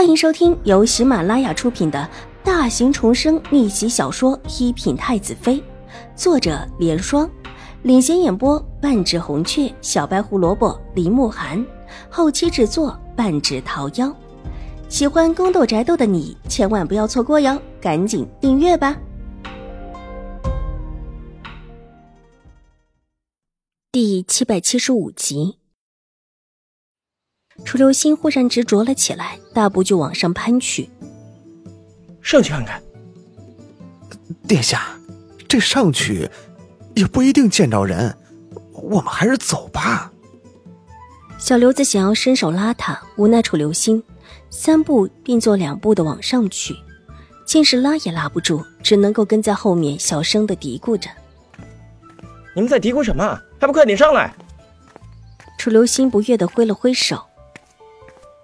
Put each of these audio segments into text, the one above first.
欢迎收听由喜马拉雅出品的大型重生逆袭小说《一品太子妃》，作者：莲霜，领衔演播：半指红雀、小白胡萝卜、林慕寒，后期制作：半指桃夭。喜欢宫斗宅斗的你千万不要错过哟，赶紧订阅吧！第七百七十五集。楚留心忽然执着了起来，大步就往上攀去。上去看看，殿下，这上去也不一定见着人，我们还是走吧。小刘子想要伸手拉他，无奈楚留心三步并作两步的往上去，竟是拉也拉不住，只能够跟在后面小声的嘀咕着：“你们在嘀咕什么？还不快点上来！”楚留心不悦的挥了挥手。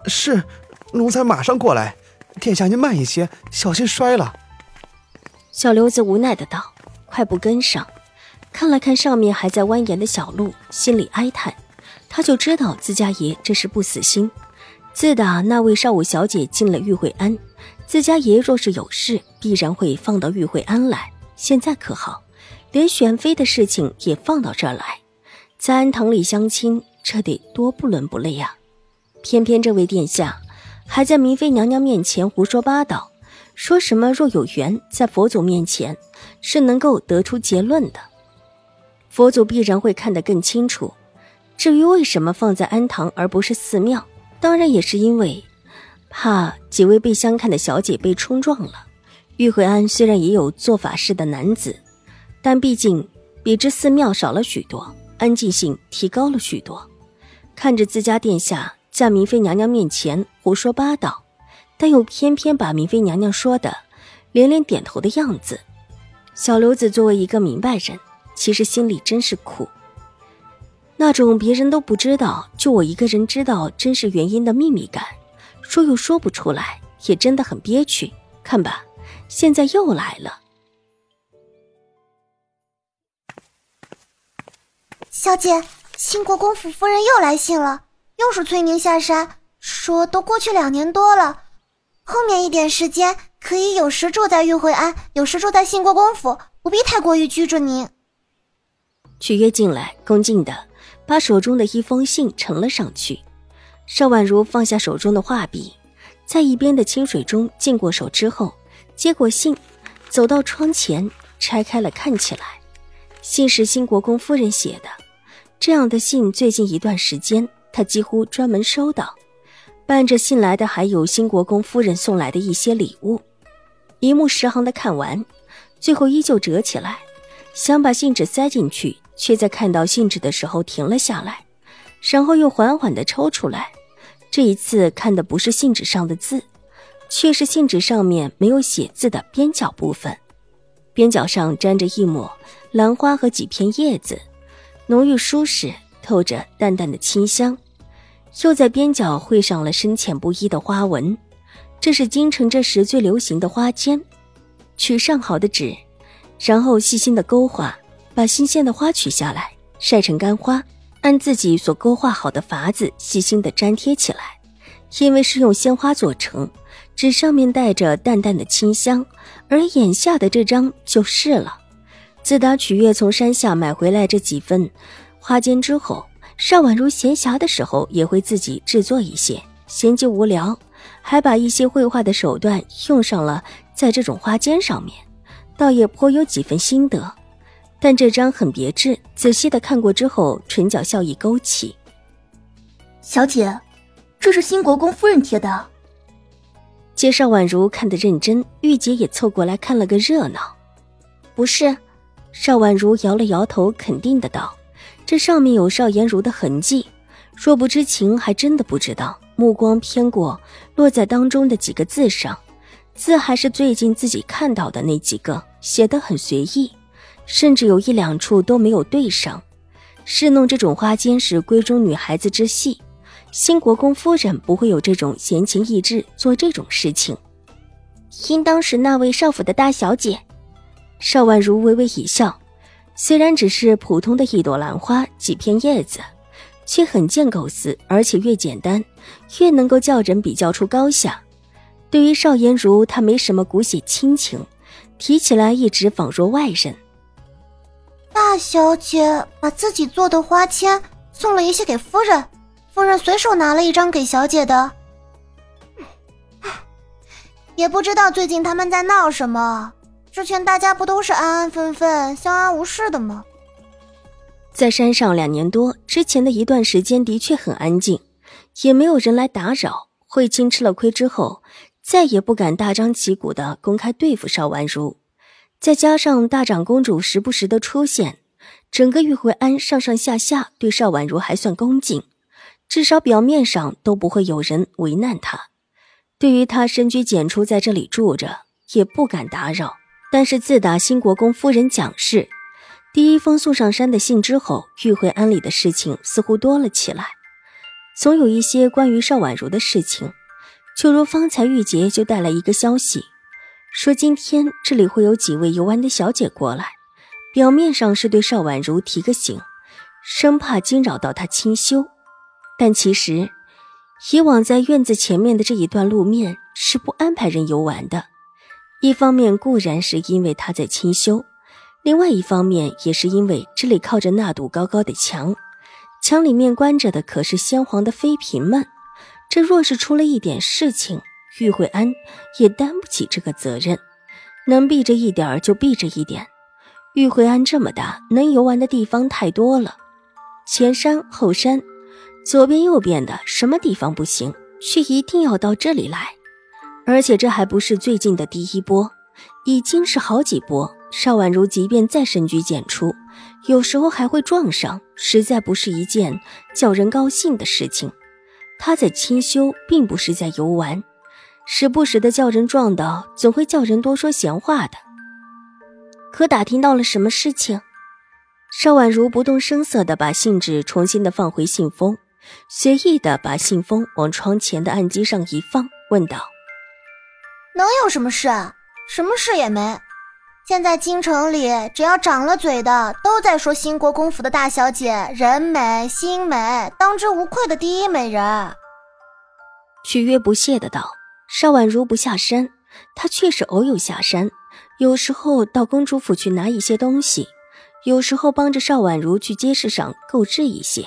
是，奴才马上过来。殿下您慢一些，小心摔了。小刘子无奈的道：“快步跟上。”看了看上面还在蜿蜒的小路，心里哀叹。他就知道自家爷这是不死心。自打那位少武小姐进了玉慧庵，自家爷若是有事，必然会放到玉慧庵来。现在可好，连选妃的事情也放到这儿来，在安堂里相亲，这得多不伦不类呀！偏偏这位殿下还在明妃娘娘面前胡说八道，说什么若有缘，在佛祖面前是能够得出结论的，佛祖必然会看得更清楚。至于为什么放在安堂而不是寺庙，当然也是因为怕几位被相看的小姐被冲撞了。玉慧安虽然也有做法事的男子，但毕竟比之寺庙少了许多，安静性提高了许多。看着自家殿下。在明妃娘娘面前胡说八道，但又偏偏把明妃娘娘说的连连点头的样子。小刘子作为一个明白人，其实心里真是苦。那种别人都不知道，就我一个人知道真实原因的秘密感，说又说不出来，也真的很憋屈。看吧，现在又来了。小姐，兴国公府夫人又来信了。又是催您下山，说都过去两年多了，后面一点时间可以有时住在玉惠庵，有时住在兴国公府，不必太过于拘着您。曲月进来，恭敬的把手中的一封信呈了上去。邵婉如放下手中的画笔，在一边的清水中浸过手之后，接过信，走到窗前，拆开了看起来。信是兴国公夫人写的，这样的信最近一段时间。他几乎专门收到，伴着信来的还有新国公夫人送来的一些礼物。一目十行的看完，最后依旧折起来，想把信纸塞进去，却在看到信纸的时候停了下来，然后又缓缓的抽出来。这一次看的不是信纸上的字，却是信纸上面没有写字的边角部分，边角上沾着一抹兰花和几片叶子，浓郁舒适，透着淡淡的清香。又在边角绘上了深浅不一的花纹，这是京城这时最流行的花笺。取上好的纸，然后细心的勾画，把新鲜的花取下来，晒成干花，按自己所勾画好的法子细心的粘贴起来。因为是用鲜花做成，纸上面带着淡淡的清香，而眼下的这张就是了。自打曲月从山下买回来这几份花笺之后。邵婉如闲暇的时候也会自己制作一些，闲极无聊，还把一些绘画的手段用上了在这种花笺上面，倒也颇有几分心得。但这张很别致，仔细的看过之后，唇角笑意勾起。小姐，这是新国公夫人贴的。见邵婉如看得认真，玉洁也凑过来看了个热闹。不是，邵婉如摇了摇头，肯定的道。这上面有邵颜如的痕迹，若不知情，还真的不知道。目光偏过，落在当中的几个字上，字还是最近自己看到的那几个，写得很随意，甚至有一两处都没有对上。侍弄这种花间是闺中女孩子之戏，新国公夫人不会有这种闲情逸致做这种事情，应当是那位少府的大小姐。邵婉如微微一笑。虽然只是普通的一朵兰花、几片叶子，却很见构思，而且越简单，越能够叫人比较出高下。对于邵颜如，她没什么骨血亲情，提起来一直仿若外人。大小姐把自己做的花签送了一些给夫人，夫人随手拿了一张给小姐的。也不知道最近他们在闹什么。之前大家不都是安安分分、相安无事的吗？在山上两年多之前的一段时间，的确很安静，也没有人来打扰。慧清吃了亏之后，再也不敢大张旗鼓的公开对付邵婉如。再加上大长公主时不时的出现，整个玉慧庵上上下下对邵婉如还算恭敬，至少表面上都不会有人为难她。对于她深居简出在这里住着，也不敢打扰。但是自打新国公夫人蒋氏，第一封送上山的信之后，玉慧庵里的事情似乎多了起来，总有一些关于邵婉如的事情。就如方才玉洁就带来一个消息，说今天这里会有几位游玩的小姐过来，表面上是对邵婉如提个醒，生怕惊扰到她清修，但其实以往在院子前面的这一段路面是不安排人游玩的。一方面固然是因为他在清修，另外一方面也是因为这里靠着那堵高高的墙，墙里面关着的可是先皇的妃嫔们。这若是出了一点事情，玉慧安也担不起这个责任，能避着一点就避着一点。玉慧安这么大，能游玩的地方太多了，前山后山，左边右边的，什么地方不行，却一定要到这里来。而且这还不是最近的第一波，已经是好几波。邵婉如即便再深居简出，有时候还会撞上，实在不是一件叫人高兴的事情。她在清修，并不是在游玩，时不时的叫人撞到，总会叫人多说闲话的。可打听到了什么事情？邵婉如不动声色的把信纸重新的放回信封，随意的把信封往窗前的案几上一放，问道。能有什么事啊？什么事也没。现在京城里，只要长了嘴的，都在说兴国公府的大小姐人美心美，当之无愧的第一美人。许约不屑的道：“邵婉如不下山，她确实偶有下山，有时候到公主府去拿一些东西，有时候帮着邵婉如去街市上购置一些。”